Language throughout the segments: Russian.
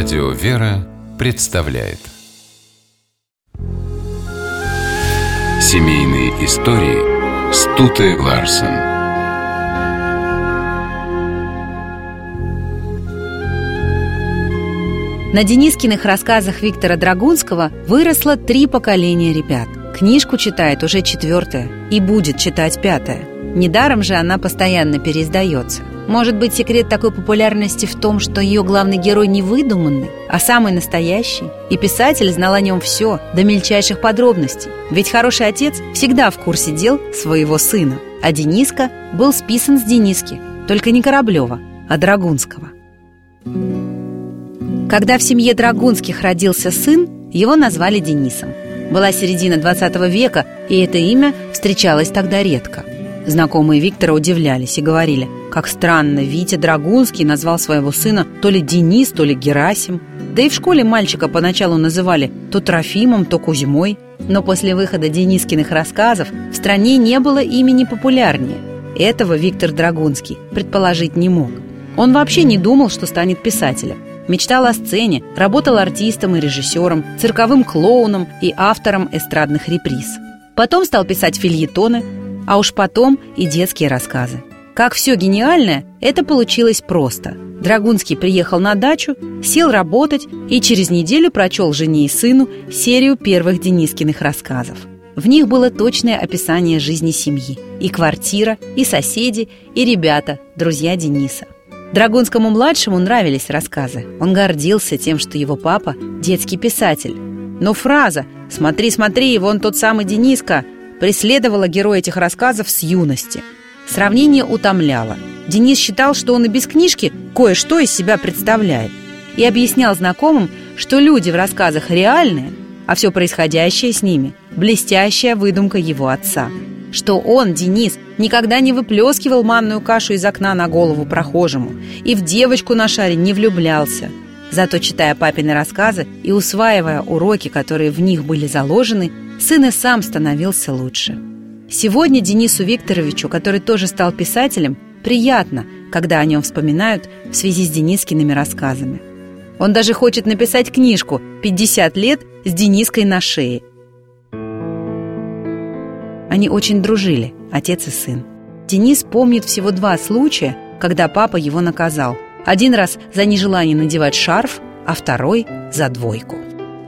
Радио «Вера» представляет Семейные истории Стуты Ларсен На Денискиных рассказах Виктора Драгунского выросло три поколения ребят. Книжку читает уже четвертое и будет читать пятое. Недаром же она постоянно переиздается. Может быть, секрет такой популярности в том, что ее главный герой не выдуманный, а самый настоящий, и писатель знал о нем все, до мельчайших подробностей. Ведь хороший отец всегда в курсе дел своего сына. А Дениска был списан с Дениски, только не Кораблева, а Драгунского. Когда в семье Драгунских родился сын, его назвали Денисом. Была середина 20 века, и это имя встречалось тогда редко. Знакомые Виктора удивлялись и говорили, как странно, Витя Драгунский назвал своего сына то ли Денис, то ли Герасим. Да и в школе мальчика поначалу называли то Трофимом, то Кузьмой. Но после выхода Денискиных рассказов в стране не было имени популярнее. Этого Виктор Драгунский предположить не мог. Он вообще не думал, что станет писателем. Мечтал о сцене, работал артистом и режиссером, цирковым клоуном и автором эстрадных реприз. Потом стал писать фильетоны, а уж потом и детские рассказы. Как все гениальное, это получилось просто. Драгунский приехал на дачу, сел работать и через неделю прочел жене и сыну серию первых Денискиных рассказов. В них было точное описание жизни семьи. И квартира, и соседи, и ребята, друзья Дениса. Драгунскому-младшему нравились рассказы. Он гордился тем, что его папа – детский писатель. Но фраза «Смотри, смотри, вон тот самый Дениска» преследовала героя этих рассказов с юности. Сравнение утомляло. Денис считал, что он и без книжки кое-что из себя представляет. И объяснял знакомым, что люди в рассказах реальные, а все происходящее с ними – блестящая выдумка его отца. Что он, Денис, никогда не выплескивал манную кашу из окна на голову прохожему и в девочку на шаре не влюблялся. Зато, читая папины рассказы и усваивая уроки, которые в них были заложены, сын и сам становился лучше. Сегодня Денису Викторовичу, который тоже стал писателем, приятно, когда о нем вспоминают в связи с Денискиными рассказами. Он даже хочет написать книжку «50 лет с Дениской на шее». Они очень дружили, отец и сын. Денис помнит всего два случая, когда папа его наказал. Один раз за нежелание надевать шарф, а второй за двойку.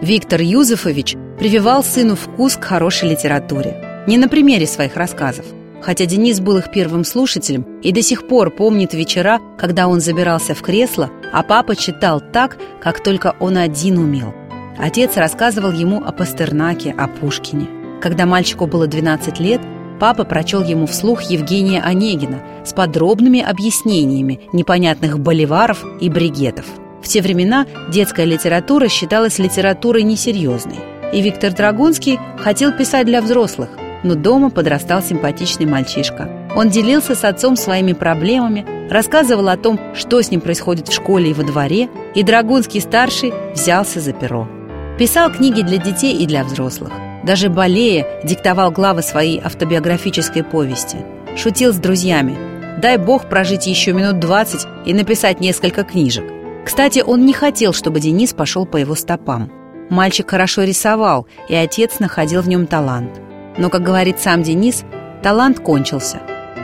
Виктор Юзефович прививал сыну вкус к хорошей литературе. Не на примере своих рассказов. Хотя Денис был их первым слушателем и до сих пор помнит вечера, когда он забирался в кресло, а папа читал так, как только он один умел. Отец рассказывал ему о Пастернаке, о Пушкине. Когда мальчику было 12 лет, папа прочел ему вслух Евгения Онегина с подробными объяснениями непонятных боливаров и бригетов – в те времена детская литература считалась литературой несерьезной. И Виктор Драгунский хотел писать для взрослых, но дома подрастал симпатичный мальчишка. Он делился с отцом своими проблемами, рассказывал о том, что с ним происходит в школе и во дворе, и Драгунский-старший взялся за перо. Писал книги для детей и для взрослых. Даже болея диктовал главы своей автобиографической повести. Шутил с друзьями. «Дай бог прожить еще минут двадцать и написать несколько книжек». Кстати, он не хотел, чтобы Денис пошел по его стопам. Мальчик хорошо рисовал, и отец находил в нем талант. Но, как говорит сам Денис, талант кончился.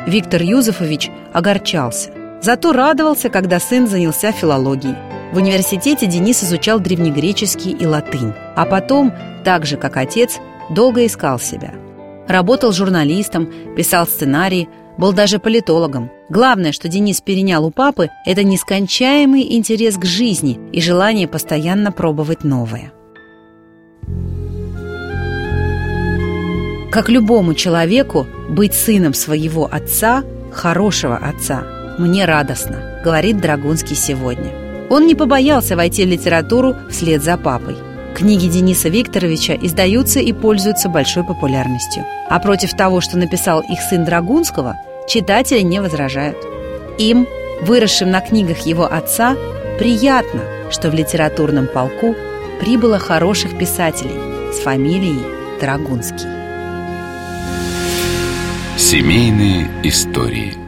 Виктор Юзефович огорчался. Зато радовался, когда сын занялся филологией. В университете Денис изучал древнегреческий и латынь, а потом, так же как отец, долго искал себя. Работал журналистом, писал сценарии, был даже политологом. Главное, что Денис перенял у папы, это нескончаемый интерес к жизни и желание постоянно пробовать новое. Как любому человеку, быть сыном своего отца, хорошего отца, мне радостно, говорит Драгунский сегодня. Он не побоялся войти в литературу вслед за папой. Книги Дениса Викторовича издаются и пользуются большой популярностью. А против того, что написал их сын Драгунского, читатели не возражают. Им, выросшим на книгах его отца, приятно, что в литературном полку прибыло хороших писателей с фамилией Драгунский. Семейные истории –